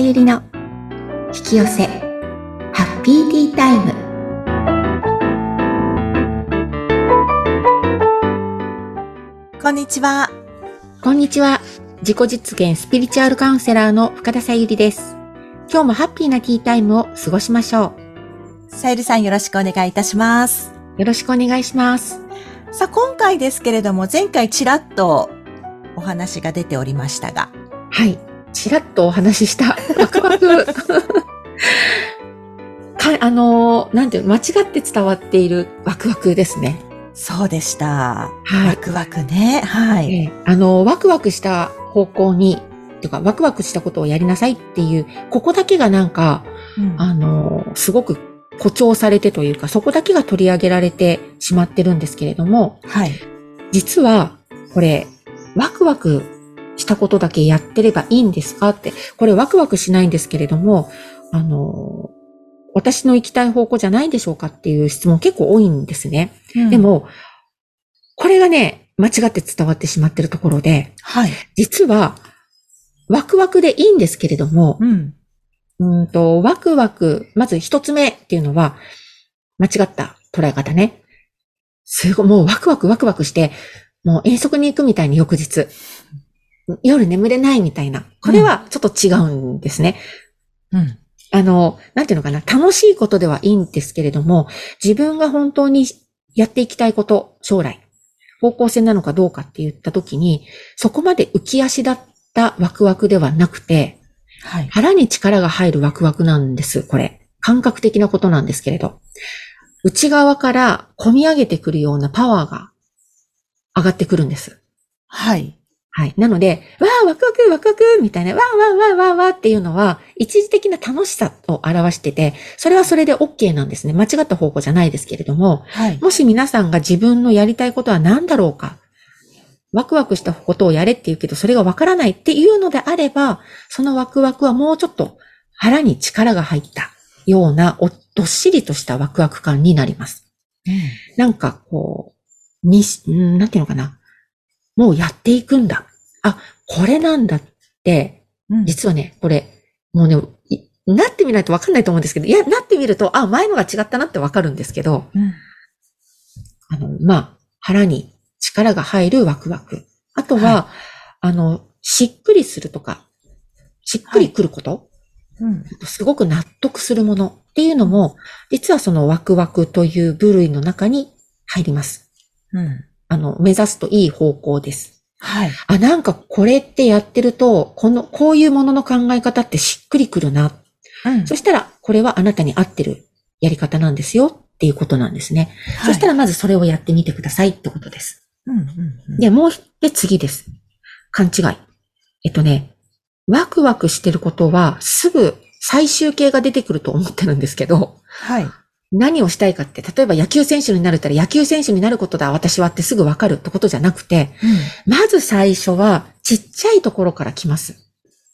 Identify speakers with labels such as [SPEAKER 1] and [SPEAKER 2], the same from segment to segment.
[SPEAKER 1] ゆりの引き寄せハッピーティータイ
[SPEAKER 2] ム。こんにちは。
[SPEAKER 1] こんにちは。自己実現スピリチュアルカウンセラーの深田さゆりです。今日もハッピーなティータイムを過ごしましょ
[SPEAKER 2] う。さゆりさんよろしくお願いいたします。
[SPEAKER 1] よろしくお願いします。
[SPEAKER 2] さあ今回ですけれども前回ちらっとお話が出ておりましたが。
[SPEAKER 1] はいちらっとお話しした、ワクワク。か、あのー、なんていう間違って伝わっているワクワクですね。
[SPEAKER 2] そうでした。はい。ワクワクね。はい。
[SPEAKER 1] えー、あのー、ワクワクした方向に、とか、ワクワクしたことをやりなさいっていう、ここだけがなんか、うん、あのー、すごく誇張されてというか、そこだけが取り上げられてしまってるんですけれども、
[SPEAKER 2] はい。
[SPEAKER 1] 実は、これ、ワクワクしたことだけやってればいいんですか？って、これワクワクしないんですけれども、あの、私の行きたい方向じゃないんでしょうかっていう質問結構多いんですね。うん、でも、これがね、間違って伝わってしまってるところで、
[SPEAKER 2] はい。
[SPEAKER 1] 実は、ワクワクでいいんですけれども、うん。うんと、ワクワク、まず一つ目っていうのは、間違った捉え方ね。すごい、もうワクワクワクワクして、もう遠足に行くみたいに翌日。夜眠れないみたいな。これはちょっと違うんですね。
[SPEAKER 2] うん。
[SPEAKER 1] あの、なんていうのかな。楽しいことではいいんですけれども、自分が本当にやっていきたいこと、将来、方向性なのかどうかって言った時に、そこまで浮き足だったワクワクではなくて、はい、腹に力が入るワクワクなんです、これ。感覚的なことなんですけれど。内側から込み上げてくるようなパワーが上がってくるんです。
[SPEAKER 2] はい。
[SPEAKER 1] はい。なので、わー、ワクワク、ワクワク、みたいな、わー、わー、わー、わー、わーっていうのは、一時的な楽しさを表してて、それはそれで OK なんですね。間違った方向じゃないですけれども、はい、もし皆さんが自分のやりたいことは何だろうか、ワクワクしたことをやれって言うけど、それがわからないっていうのであれば、そのワクワクはもうちょっと腹に力が入ったような、どっしりとしたワクワク感になります。うん、なんかこう、に、なんていうのかな。もうやっていくんだ。あ、これなんだって、実はね、これ、もうね、なってみないとわかんないと思うんですけど、いや、なってみると、あ、前のが違ったなってわかるんですけど、うん、あの、まあ、腹に力が入るワクワク。あとは、はい、あの、しっくりするとか、しっくりくること、はい。うん、すごく納得するものっていうのも、実はそのワクワクという部類の中に入ります。うん、あの、目指すといい方向です。
[SPEAKER 2] はい。
[SPEAKER 1] あ、なんかこれってやってると、この、こういうものの考え方ってしっくりくるな。うん、そしたら、これはあなたに合ってるやり方なんですよっていうことなんですね。はい、そしたらまずそれをやってみてくださいってことです。うんうんうん、で、もう、で、次です。勘違い。えっとね、ワクワクしてることは、すぐ最終形が出てくると思ってるんですけど、
[SPEAKER 2] はい。
[SPEAKER 1] 何をしたいかって、例えば野球選手になるったら野球選手になることだ、私はってすぐわかるってことじゃなくて、うん、まず最初はちっちゃいところから来ます。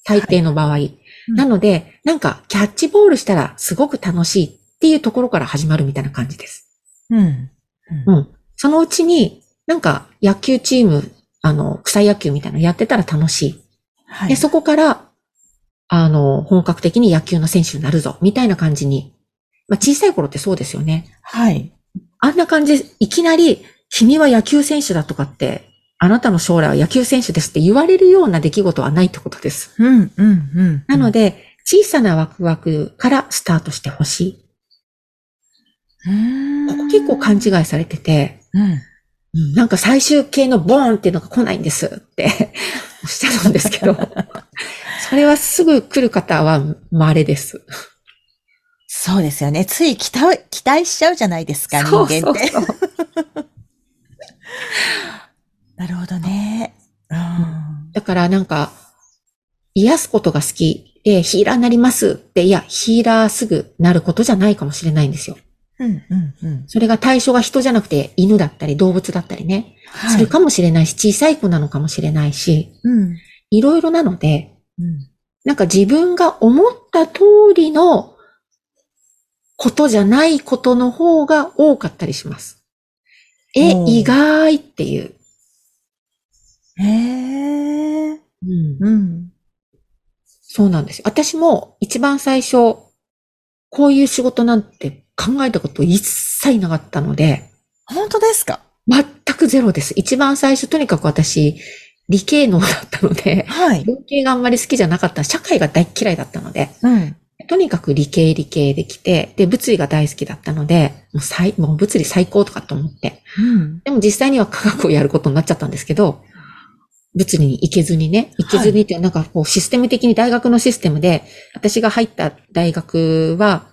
[SPEAKER 1] 大抵の場合。はいうん、なので、なんかキャッチボールしたらすごく楽しいっていうところから始まるみたいな感じです。
[SPEAKER 2] うん。
[SPEAKER 1] うん。そのうちに、なんか野球チーム、あの、草野球みたいなのやってたら楽しい。はい、で、そこから、あの、本格的に野球の選手になるぞ、みたいな感じにまあ、小さい頃ってそうですよね。
[SPEAKER 2] はい。
[SPEAKER 1] あんな感じで、いきなり、君は野球選手だとかって、あなたの将来は野球選手ですって言われるような出来事はないってことです。
[SPEAKER 2] うん、うん、うん。
[SPEAKER 1] なので、小さなワクワクからスタートしてほしい。ここ結構勘違いされてて、うん、なんか最終形のボーンっていうのが来ないんですって おっしゃるんですけど、それはすぐ来る方は稀です。
[SPEAKER 2] そうですよね。つい期待、期待しちゃうじゃないですか、人間って。そうそう なるほどね。
[SPEAKER 1] うん、だからなんか、癒すことが好きで、ヒーラーになりますって、いや、ヒーラーすぐなることじゃないかもしれないんですよ。
[SPEAKER 2] うんうんうん、
[SPEAKER 1] それが対象が人じゃなくて犬だったり動物だったりね。はい、それかもしれないし、小さい子なのかもしれないし、うん、いろいろなので、うん、なんか自分が思った通りのことじゃないことの方が多かったりします。え、意外っていう。
[SPEAKER 2] へえ。うん。うん。
[SPEAKER 1] そうなんですよ。私も一番最初、こういう仕事なんて考えたこと一切なかったので。
[SPEAKER 2] 本当ですか？
[SPEAKER 1] 全くゼロです。一番最初、とにかく私、理系能だったので、はい。文系があんまり好きじゃなかった、社会が大嫌いだったので、うん。とにかく理系理系できて、で、物理が大好きだったので、もう最、もう物理最高とかと思って。うん。でも実際には科学をやることになっちゃったんですけど、物理に行けずにね、行けずにって、なんかこうシステム的に大学のシステムで、私が入った大学は、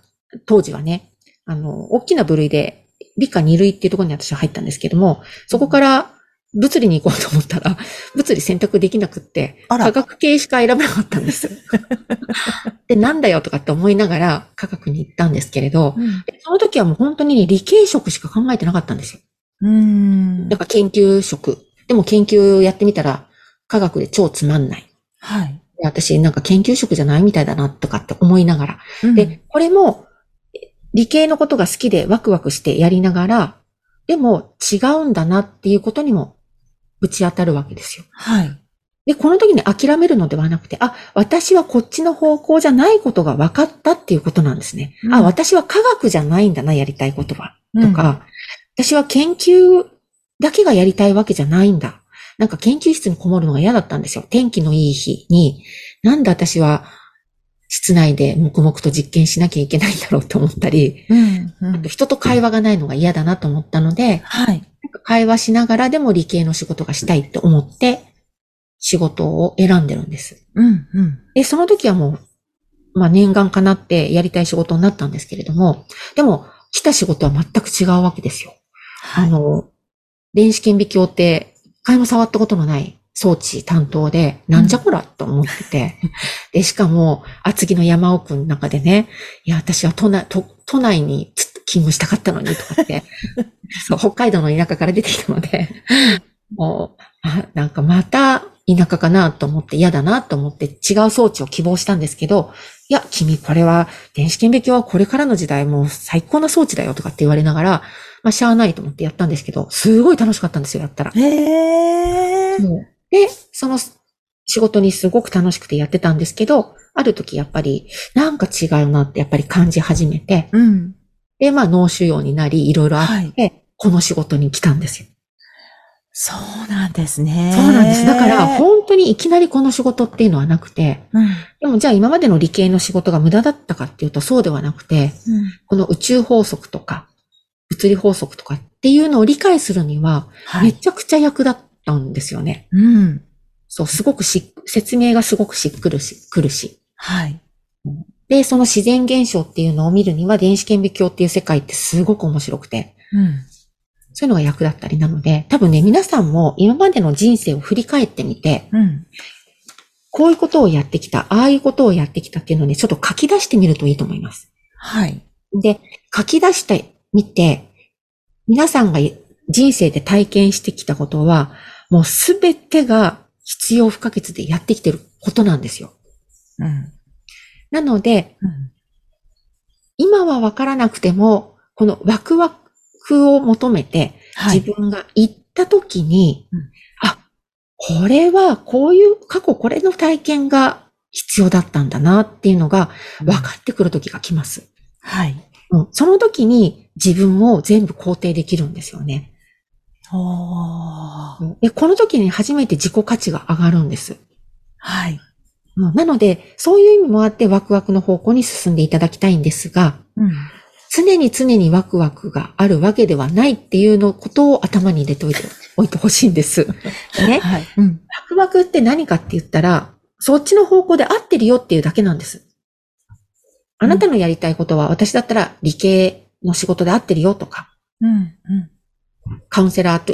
[SPEAKER 1] 当時はね、あの、大きな部類で、理科2類っていうところに私は入ったんですけども、そこから物理に行こうと思ったら、物理選択できなくって、科学系しか選べなかったんです。で、なんだよとかって思いながら科学に行ったんですけれど、うん、その時はもう本当に、ね、理系職しか考えてなかったんですよ。うん。だから研究職。でも研究やってみたら、科学で超つまんない。はい。私なんか研究職じゃないみたいだなとかって思いながら。うん、で、これも理系のことが好きでワクワクしてやりながら、でも違うんだなっていうことにもぶち当たるわけですよ。はい。で、この時に諦めるのではなくて、あ、私はこっちの方向じゃないことが分かったっていうことなんですね。うん、あ、私は科学じゃないんだな、やりたいことは。とか、うん、私は研究だけがやりたいわけじゃないんだ。なんか研究室にこもるのが嫌だったんですよ。天気のいい日に、なんで私は室内で黙々と実験しなきゃいけないんだろうと思ったり、うんうん、人と会話がないのが嫌だなと思ったので、はい、会話しながらでも理系の仕事がしたいと思って、仕事を選んでるんです。うんうん、で、その時はもう、まあ念願かなってやりたい仕事になったんですけれども、でも来た仕事は全く違うわけですよ。はい、あの、電子顕微鏡って回も触ったことのない装置担当で、なんじゃこらと思ってて、で、しかも、厚木の山奥の中でね、いや、私は都内、都都内に勤務したかったのにとかって、そう、北海道の田舎から出てきたので、もう、あ、なんかまた田舎かなと思って嫌だなと思って違う装置を希望したんですけど、いや、君これは電子顕微鏡はこれからの時代もう最高な装置だよとかって言われながら、まあ、しゃあないと思ってやったんですけど、すごい楽しかったんですよ、やったら。へー。で、その仕事にすごく楽しくてやってたんですけど、ある時やっぱり、なんか違うなってやっぱり感じ始めて、うん、で、まあ脳腫瘍になり、いろいろあって、はい、この仕事に来たんですよ。
[SPEAKER 2] そうなんですね。
[SPEAKER 1] そうなんです。だから、本当にいきなりこの仕事っていうのはなくて、うん、でもじゃあ今までの理系の仕事が無駄だったかっていうとそうではなくて、うん、この宇宙法則とか、物理法則とかっていうのを理解するには、めちゃくちゃ役立ったんですよね。うん。そう、すごくし、説明がすごくしっくるし、くるし。はい。で、その自然現象っていうのを見るには、電子顕微鏡っていう世界ってすごく面白くて。うん。そういうのが役立ったりなので、多分ね、皆さんも今までの人生を振り返ってみて、うん。こういうことをやってきた、ああいうことをやってきたっていうのをね、ちょっと書き出してみるといいと思います。はい。で、書き出して見て、皆さんが人生で体験してきたことは、もうすべてが必要不可欠でやってきてることなんですよ。うん、なので、うん、今はわからなくても、このワクワクを求めて、自分が行った時に、はい、あ、これはこういう過去これの体験が必要だったんだなっていうのが分かってくる時が来ます。はい。その時に自分を全部肯定できるんですよね。でこの時に初めて自己価値が上がるんです。はい。なので、そういう意味もあってワクワクの方向に進んでいただきたいんですが、うん、常に常にワクワクがあるわけではないっていうのことを頭に入れておいて、おいてほしいんです。ね、はいうん。ワクワクって何かって言ったら、そっちの方向で合ってるよっていうだけなんです。あなたのやりたいことは、私だったら理系の仕事で合ってるよとか、うんうん、カウンセラーと、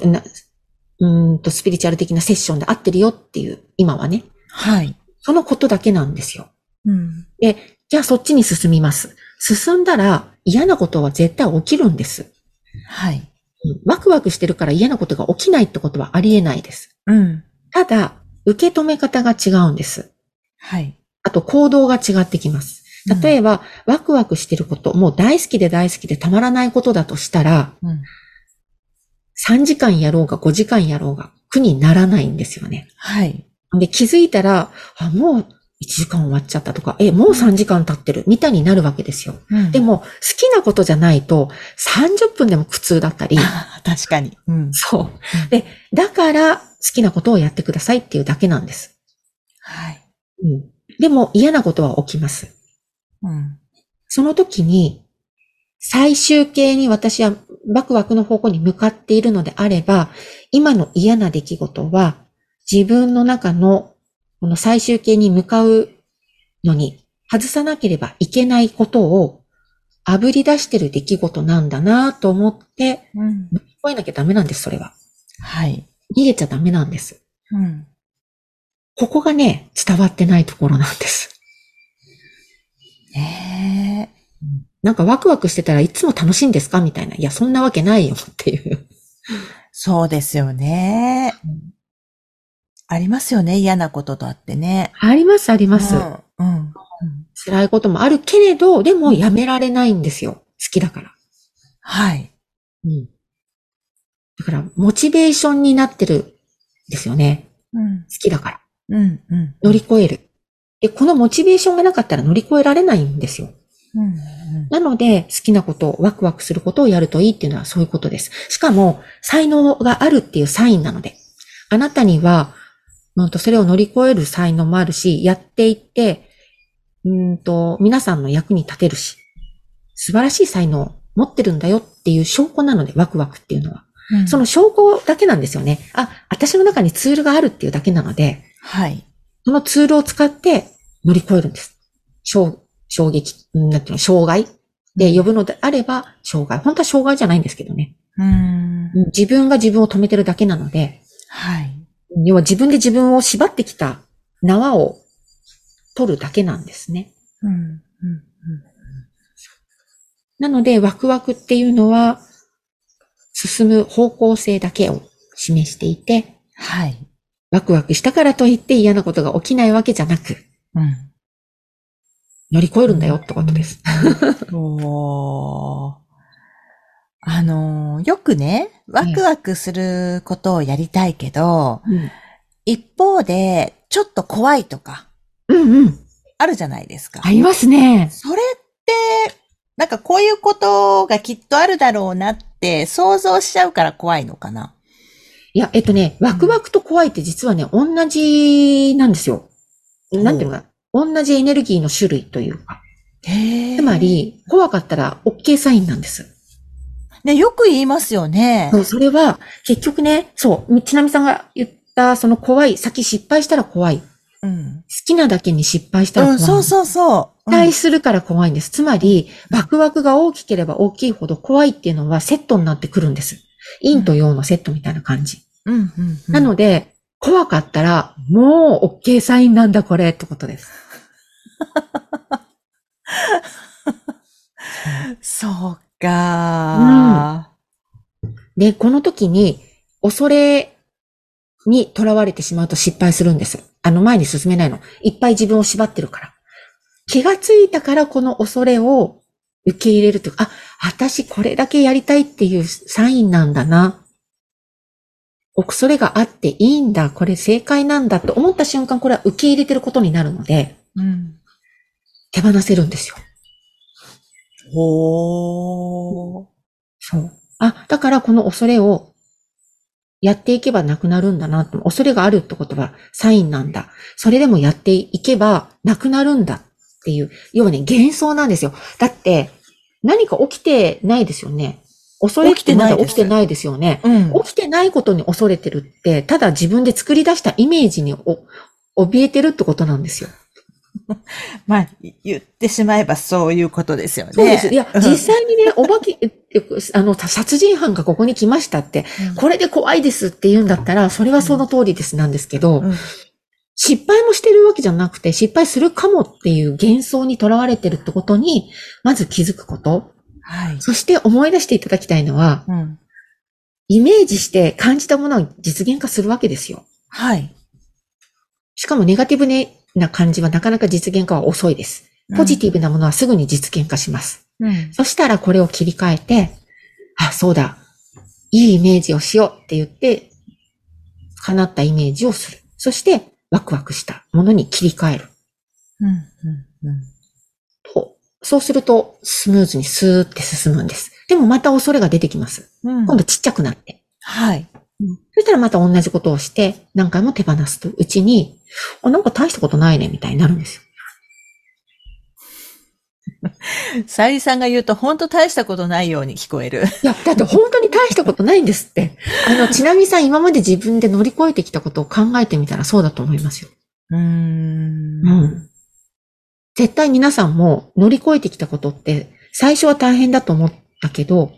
[SPEAKER 1] うんとスピリチュアル的なセッションで合ってるよっていう、今はね。はい。そのことだけなんですよ。うん、で、じゃあそっちに進みます。進んだら嫌なことは絶対起きるんです。はい。ワクワクしてるから嫌なことが起きないってことはありえないです。うん。ただ、受け止め方が違うんです。はい。あと行動が違ってきます。例えば、うん、ワクワクしてること、もう大好きで大好きでたまらないことだとしたら、うん、3時間やろうが5時間やろうが苦にならないんですよね。はい。で、気づいたら、あ、もう1時間終わっちゃったとか、え、もう3時間経ってるみたいになるわけですよ。うん、でも、好きなことじゃないと、30分でも苦痛だったり。
[SPEAKER 2] 確かに。
[SPEAKER 1] うん、そう。で、だから、好きなことをやってくださいっていうだけなんです。
[SPEAKER 2] はい。
[SPEAKER 1] うん。でも、嫌なことは起きます。
[SPEAKER 2] うん。
[SPEAKER 1] その時に、最終形に私はワクワクの方向に向かっているのであれば、今の嫌な出来事は自分の中のこの最終形に向かうのに外さなければいけないことを炙り出してる出来事なんだなと思って、うん、乗り越えなきゃダメなんです、それは。
[SPEAKER 2] はい。
[SPEAKER 1] 逃げちゃダメなんです。
[SPEAKER 2] うん。
[SPEAKER 1] ここがね、伝わってないところなんです。
[SPEAKER 2] ええ
[SPEAKER 1] なんかワクワクしてたらいつも楽しいんですか？みたいな。いや、そんなわけないよ っていう。
[SPEAKER 2] そうですよね。ありますよね。嫌なこととあってね。
[SPEAKER 1] あります、あります。うん。
[SPEAKER 2] うん、
[SPEAKER 1] 辛いこともあるけれど、でもやめられないんですよ。好きだから。
[SPEAKER 2] はい。
[SPEAKER 1] うん。だから、モチベーションになってるんですよね。
[SPEAKER 2] うん。好
[SPEAKER 1] きだから。
[SPEAKER 2] うん、うん。
[SPEAKER 1] 乗り越える。で、このモチベーションがなかったら乗り越えられないんですよ。
[SPEAKER 2] うん、
[SPEAKER 1] なので、好きなこと、ワクワクすることをやるといいっていうのはそういうことです。しかも、才能があるっていうサインなので、あなたには、うんと、それを乗り越える才能もあるし、やっていって、うんと、皆さんの役に立てるし、素晴らしい才能を持ってるんだよっていう証拠なので、ワクワクっていうのは。うん、その証拠だけなんですよね。あ、私の中にツールがあるっていうだけなので、
[SPEAKER 2] はい。
[SPEAKER 1] そのツールを使って乗り越えるんです。衝衝撃、なんていうの、障害？で呼ぶのであれば、障害。本当は障害じゃないんですけどね。
[SPEAKER 2] うん
[SPEAKER 1] 自分が自分を止めてるだけなので、
[SPEAKER 2] はい。
[SPEAKER 1] 要は自分で自分を縛ってきた縄を取るだけなんですね。
[SPEAKER 2] うんうんうん、
[SPEAKER 1] なので、ワクワクっていうのは、進む方向性だけを示していて、
[SPEAKER 2] はい。
[SPEAKER 1] ワクワクしたからといって嫌なことが起きないわけじゃなく、
[SPEAKER 2] うん、
[SPEAKER 1] 乗り越えるんだよってことです。
[SPEAKER 2] おあのよくね、ワクワクすることをやりたいけど、
[SPEAKER 1] うん、
[SPEAKER 2] 一方で、ちょっと怖いとか、
[SPEAKER 1] うんうん。
[SPEAKER 2] あるじゃないですか。
[SPEAKER 1] ありますね。
[SPEAKER 2] それって、なんかこういうことがきっとあるだろうなって想像しちゃうから怖いのかな。
[SPEAKER 1] いや、えっとね、ワクワクと怖いって実はね、同じなんですよ。なんていうのかな。同じエネルギーの種類というか。つまり、怖かったら OK サインなんです。
[SPEAKER 2] ね、よく言いますよね。
[SPEAKER 1] そう、それは、結局ね、そう、ちなみさんが言った、その怖い、先失敗したら怖い。
[SPEAKER 2] うん、好
[SPEAKER 1] きなだけに失敗したら怖い。うん、
[SPEAKER 2] そうそうそ
[SPEAKER 1] う。期待するから怖いんです。つまり、ワクワクが大きければ大きいほど怖いっていうのはセットになってくるんです。陰と陽のセットみたいな感じ。
[SPEAKER 2] うんうんうん、
[SPEAKER 1] なので、怖かったら、もう OK サインなんだこれってことです。
[SPEAKER 2] そうか、
[SPEAKER 1] うん。で、この時に、恐れに囚われてしまうと失敗するんです。あの前に進めないの。いっぱい自分を縛ってるから。気がついたからこの恐れを受け入れるとか、あ、私これだけやりたいっていうサインなんだな。恐れがあっていいんだ。これ正解なんだと思った瞬間、これは受け入れてることになるので、
[SPEAKER 2] うん、
[SPEAKER 1] 手放せるんですよ。
[SPEAKER 2] ほー。
[SPEAKER 1] そう。あ、だからこの恐れをやっていけばなくなるんだな恐れがあるってことはサインなんだ。それでもやっていけばなくなるんだっていう、要はね、幻想なんですよ。だって、何か起きてないですよね。恐れってまだ起きてないですよね。
[SPEAKER 2] うん、
[SPEAKER 1] 起きてないことに恐れてるって、ただ自分で作り出したイメージにお怯えてるってことなんですよ。
[SPEAKER 2] まあ、言ってしまえばそういうことですよね。
[SPEAKER 1] そうです。いや、実際にね、お化け、あの、殺人犯がここに来ましたって、うん、これで怖いですって言うんだったら、それはその通りですなんですけど、うん、失敗もしてるわけじゃなくて、失敗するかもっていう幻想にとらわれてるってことに、まず気づくこと。
[SPEAKER 2] はい。
[SPEAKER 1] そして思い出していただきたいのは、
[SPEAKER 2] うん、
[SPEAKER 1] イメージして感じたものを実現化するわけですよ。
[SPEAKER 2] はい。
[SPEAKER 1] しかもネガティブね、な感じはなかなか実現化は遅いです。ポジティブなものはすぐに実現化します。
[SPEAKER 2] うん、
[SPEAKER 1] そしたらこれを切り替えて、あ、そうだ。いいイメージをしようって言って、叶ったイメージをする。そして、ワクワクしたものに切り替える。
[SPEAKER 2] うん、うん、うん。
[SPEAKER 1] そうすると、スムーズにスーって進むんです。でもまた恐れが出てきます。うん、今度ちっちゃくなって。
[SPEAKER 2] はい。
[SPEAKER 1] そしたらまた同じことをして、何回も手放すとうちに、あ、なんか大したことないね、みたいになるんですよ。
[SPEAKER 2] さゆりさんが言うと、本当大したことないように聞こえる。
[SPEAKER 1] いや、だって本当に大したことないんですって。あの、ちなみさん今まで自分で乗り越えてきたことを考えてみたらそうだと思いますよ。
[SPEAKER 2] うーん。うん。
[SPEAKER 1] 絶対皆さんも乗り越えてきたことって、最初は大変だと思ったけど、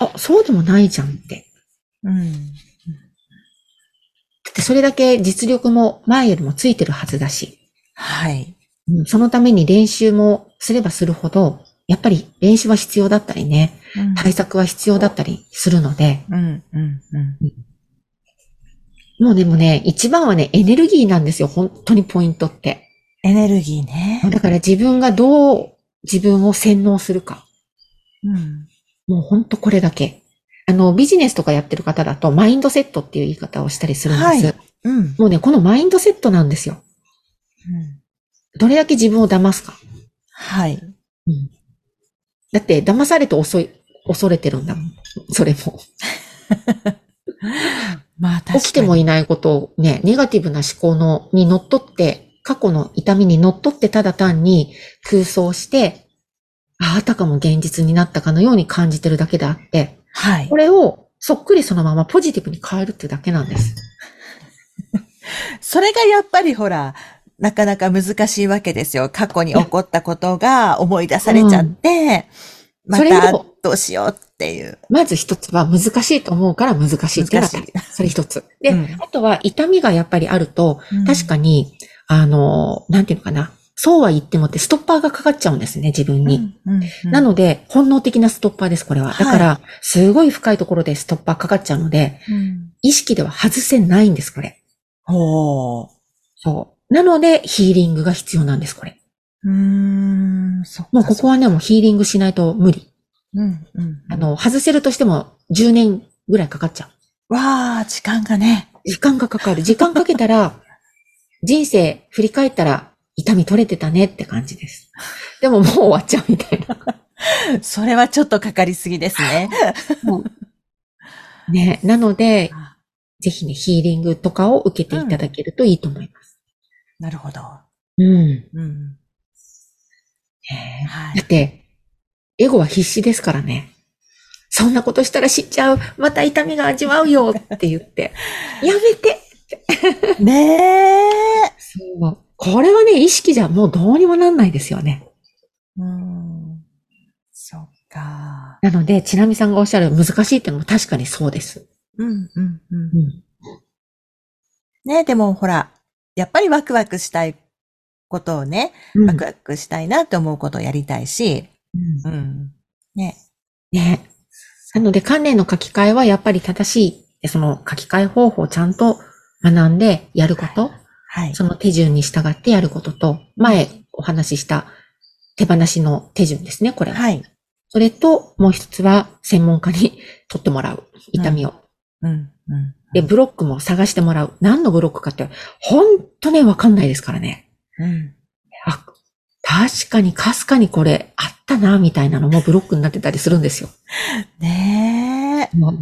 [SPEAKER 1] あ、そうでもないじゃんって。
[SPEAKER 2] うん。だ
[SPEAKER 1] ってそれだけ実力も前よりもついてるはずだし。
[SPEAKER 2] はい。
[SPEAKER 1] そのために練習もすればするほど、やっぱり練習は必要だったりね、うん、対策は必要だったりするので、
[SPEAKER 2] うんうんうん、
[SPEAKER 1] もうでもね、一番はね、エネルギーなんですよ、本当にポイントって。
[SPEAKER 2] エネルギーね。
[SPEAKER 1] だから自分がどう自分を洗脳するか。
[SPEAKER 2] うん、
[SPEAKER 1] もう本当これだけ。あの、ビジネスとかやってる方だと、マインドセットっていう言い方をしたりするんです。はい、
[SPEAKER 2] うん、
[SPEAKER 1] もうね、このマインドセットなんですよ。
[SPEAKER 2] うん
[SPEAKER 1] どれだけ自分を騙すか。
[SPEAKER 2] はい。
[SPEAKER 1] うん。だって、騙されて遅い、恐れてるんだもん。それも。
[SPEAKER 2] まあ、確かに。
[SPEAKER 1] 起きてもいないことをね、ネガティブな思考の、に乗っ取って、過去の痛みに乗っ取ってただ単に空想して、ああたかも現実になったかのように感じてるだけであって、
[SPEAKER 2] はい。
[SPEAKER 1] これをそっくりそのままポジティブに変えるってだけなんです。
[SPEAKER 2] それがやっぱりほら、なかなか難しいわけですよ。過去に起こったことが思い出されちゃって、うん、またどうしようっていう。
[SPEAKER 1] まず一つは難しいと思うから難しいって。それ一つ。で、うん、あとは痛みがやっぱりあると、確かに、あの、なんていうのかな。そうは言ってもってストッパーがかかっちゃうんですね、自分に。
[SPEAKER 2] うんうんうん、
[SPEAKER 1] なので、本能的なストッパーです、これは。だから、すごい深いところでストッパーかかっちゃうので、
[SPEAKER 2] うん、
[SPEAKER 1] 意識では外せないんです、これ。
[SPEAKER 2] ほう。
[SPEAKER 1] そう。なので、ヒーリングが必要なんです、これ。
[SPEAKER 2] うーん、そ
[SPEAKER 1] うもうここはね、もうヒーリングしないと無理。
[SPEAKER 2] うん、うん。
[SPEAKER 1] あの、外せるとしても10年ぐらいかかっちゃ
[SPEAKER 2] う。わー、時間がね。
[SPEAKER 1] 時間がかかる。時間かけたら、人生振り返ったら痛み取れてたねって感じです。でももう終わっちゃうみたいな。
[SPEAKER 2] それはちょっとかかりすぎですね。
[SPEAKER 1] ね、なので、ぜひね、ヒーリングとかを受けていただけるといいと思います。
[SPEAKER 2] うん、なるほど。
[SPEAKER 1] うん。
[SPEAKER 2] うん。
[SPEAKER 1] はい、だって、エゴは必死ですからね。そんなことしたら死んじゃう。また痛みが味わうよって言って。やめて
[SPEAKER 2] ねえ。
[SPEAKER 1] そう。これはね、意識じゃもうどうにもなんないですよね。
[SPEAKER 2] うん。そっか。
[SPEAKER 1] なので、ちなみさんがおっしゃる難しいってのも確かにそうです。
[SPEAKER 2] うん、うん、うん。ねでもほら、やっぱりワクワクしたいことをね、うん、ワクワクしたいなって思うことをやりたいし、
[SPEAKER 1] うん。うん、
[SPEAKER 2] ね。
[SPEAKER 1] ね。なので、関連の書き換えはやっぱり正しい、その書き換え方法をちゃんと学んでやること、
[SPEAKER 2] はい。
[SPEAKER 1] その手順に従ってやることと、前お話しした手放しの手順ですね、これ
[SPEAKER 2] は。はい。
[SPEAKER 1] それと、もう一つは専門家に取ってもらう。痛みを。
[SPEAKER 2] うん。うん。
[SPEAKER 1] で、ブロックも探してもらう。何のブロックかって、ほんとね、わかんないですからね。
[SPEAKER 2] うん。
[SPEAKER 1] あ、確かに、かすかにこれ、あったな、みたいなのもブロックになってたりするんですよ。
[SPEAKER 2] ねえ。う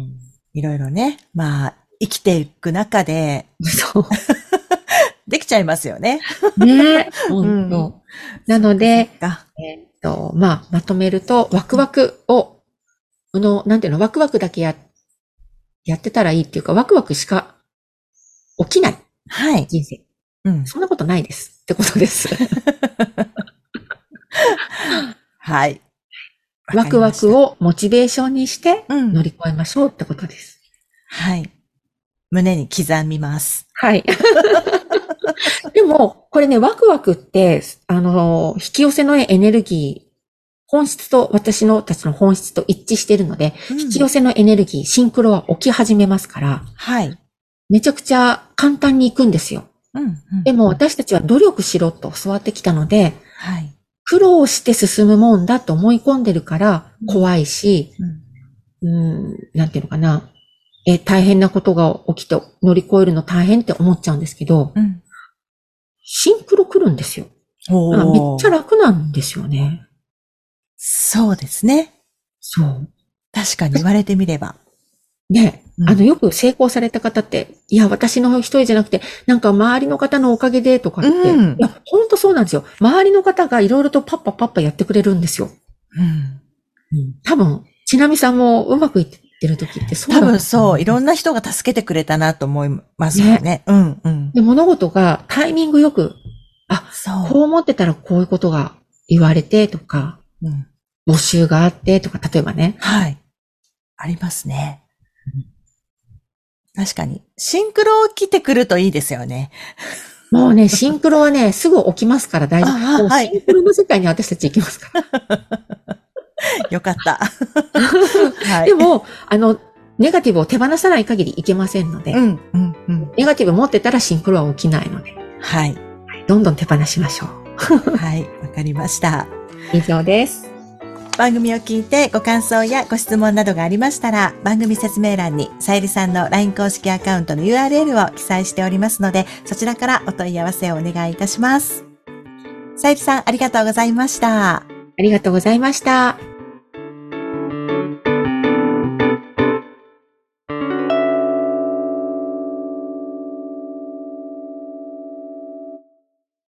[SPEAKER 2] ん。いろいろね、まあ、生きていく中で、
[SPEAKER 1] そう。
[SPEAKER 2] できちゃいますよね。
[SPEAKER 1] ね本当、うん、なので、えっと、まあ、まとめると、ワクワクをこの、なんていうの、ワクワクだけや、やってたらいいっていうか、ワクワクしか起きない。
[SPEAKER 2] はい。
[SPEAKER 1] 人生。
[SPEAKER 2] うん。
[SPEAKER 1] そんなことないです。ってことです。
[SPEAKER 2] はい。
[SPEAKER 1] ワクワクをモチベーションにして乗り越えましょうってことです。
[SPEAKER 2] うん、はい。胸に刻みます。
[SPEAKER 1] はい。でも、これね、ワクワクって、あの、引き寄せのエネルギー本質と私のたちの本質と一致しているので、うん、引き寄せのエネルギー、シンクロは起き始めますから、
[SPEAKER 2] はい。
[SPEAKER 1] めちゃくちゃ簡単に行くんですよ。
[SPEAKER 2] うん、うん、
[SPEAKER 1] でも私たちは努力しろと教わってきたので、
[SPEAKER 2] はい。
[SPEAKER 1] 苦労して進むもんだと思い込んでるから怖いし、うん、うんなんていうのかな。え、大変なことが起きて乗り越えるの大変って思っちゃうんですけど、
[SPEAKER 2] うん、
[SPEAKER 1] シンクロ来るんですよ。めっちゃ楽なんですよね。
[SPEAKER 2] そうですね。
[SPEAKER 1] そう。
[SPEAKER 2] 確かに言われてみれば。
[SPEAKER 1] ね、うん、あの、よく成功された方って、いや、私の一人じゃなくて、なんか周りの方のおかげでとかって、うん、いや、ほんとそうなんですよ。周りの方がいろいろとパッパパッパやってくれるんですよ。うん。うん、多分、ちなみさんもうまくいってる時って
[SPEAKER 2] そう多分そう、いろんな人が助けてくれたなと思いますよね。ねうん、うん。
[SPEAKER 1] で、物事がタイミングよく、あ、そう。こう思ってたらこういうことが言われてとか、うん、募集があってとか、例えばね。
[SPEAKER 2] はい。ありますね。確かに。シンクロ来てくるといいですよね。
[SPEAKER 1] もうね、シンクロはね、すぐ起きますから大丈夫。はい、シンクロの世界に私たち行きますから。
[SPEAKER 2] よかった。
[SPEAKER 1] はい、でも、あの、ネガティブを手放さない限りいけませんので、うんうんうん、ネガティブ持ってたらシンクロは起きないので、
[SPEAKER 2] はい。
[SPEAKER 1] どんどん手放しましょ
[SPEAKER 2] う。はい、わかりました。
[SPEAKER 1] 以上です。
[SPEAKER 2] 番組を聞いてご感想やご質問などがありましたら、番組説明欄にさゆりさんの LINE 公式アカウントの URL を記載しておりますので、そちらからお問い合わせをお願いいたします。さゆりさん、ありがとうございました。あ
[SPEAKER 1] りがとうございました。